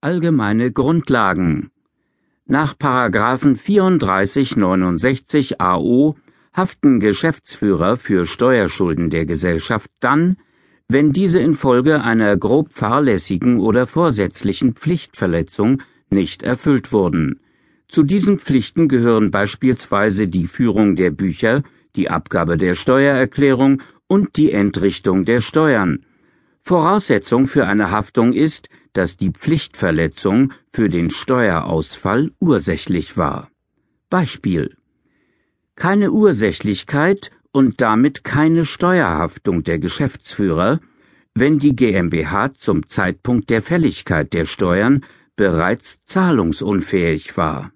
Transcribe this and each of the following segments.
Allgemeine Grundlagen Nach § 3469 AO haften Geschäftsführer für Steuerschulden der Gesellschaft dann, wenn diese infolge einer grob fahrlässigen oder vorsätzlichen Pflichtverletzung nicht erfüllt wurden. Zu diesen Pflichten gehören beispielsweise die Führung der Bücher, die Abgabe der Steuererklärung und die Entrichtung der Steuern. Voraussetzung für eine Haftung ist, dass die Pflichtverletzung für den Steuerausfall ursächlich war. Beispiel keine Ursächlichkeit und damit keine Steuerhaftung der Geschäftsführer, wenn die GmbH zum Zeitpunkt der Fälligkeit der Steuern bereits zahlungsunfähig war.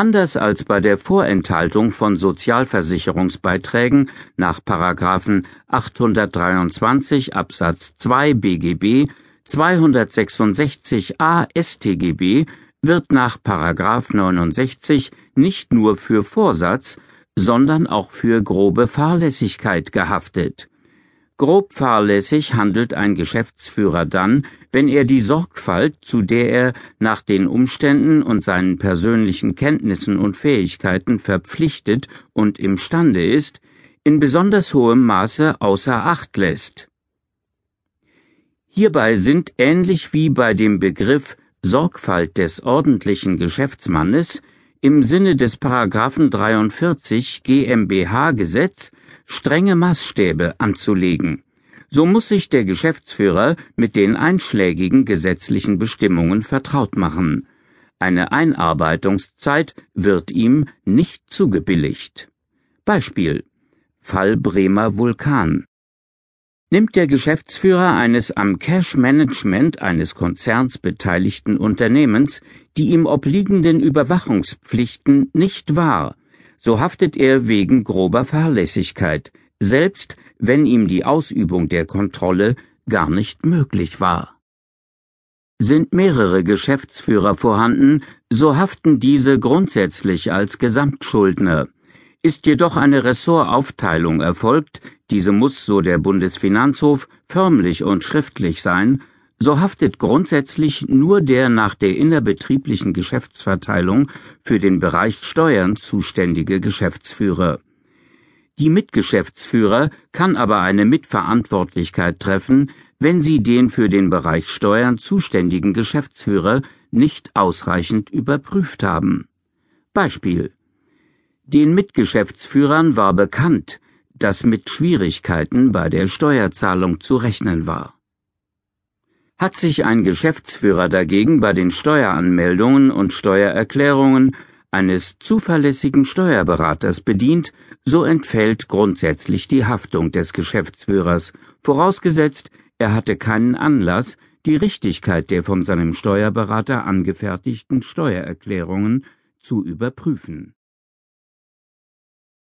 Anders als bei der Vorenthaltung von Sozialversicherungsbeiträgen nach 823 Absatz 2 BGB 266a StGB wird nach 69 nicht nur für Vorsatz, sondern auch für grobe Fahrlässigkeit gehaftet. Grob fahrlässig handelt ein Geschäftsführer dann, wenn er die Sorgfalt, zu der er nach den Umständen und seinen persönlichen Kenntnissen und Fähigkeiten verpflichtet und imstande ist, in besonders hohem Maße außer Acht lässt. Hierbei sind ähnlich wie bei dem Begriff Sorgfalt des ordentlichen Geschäftsmannes im Sinne des Paragraphen 43 GmbH Gesetz strenge Maßstäbe anzulegen. So muss sich der Geschäftsführer mit den einschlägigen gesetzlichen Bestimmungen vertraut machen. Eine Einarbeitungszeit wird ihm nicht zugebilligt. Beispiel Fall Bremer Vulkan Nimmt der Geschäftsführer eines am Cash-Management eines Konzerns beteiligten Unternehmens die ihm obliegenden Überwachungspflichten nicht wahr, so haftet er wegen grober Fahrlässigkeit, selbst wenn ihm die Ausübung der Kontrolle gar nicht möglich war. Sind mehrere Geschäftsführer vorhanden, so haften diese grundsätzlich als Gesamtschuldner, ist jedoch eine Ressortaufteilung erfolgt, diese muss, so der Bundesfinanzhof, förmlich und schriftlich sein, so haftet grundsätzlich nur der nach der innerbetrieblichen Geschäftsverteilung für den Bereich Steuern zuständige Geschäftsführer. Die Mitgeschäftsführer kann aber eine Mitverantwortlichkeit treffen, wenn sie den für den Bereich Steuern zuständigen Geschäftsführer nicht ausreichend überprüft haben. Beispiel den Mitgeschäftsführern war bekannt, dass mit Schwierigkeiten bei der Steuerzahlung zu rechnen war. Hat sich ein Geschäftsführer dagegen bei den Steueranmeldungen und Steuererklärungen eines zuverlässigen Steuerberaters bedient, so entfällt grundsätzlich die Haftung des Geschäftsführers, vorausgesetzt, er hatte keinen Anlass, die Richtigkeit der von seinem Steuerberater angefertigten Steuererklärungen zu überprüfen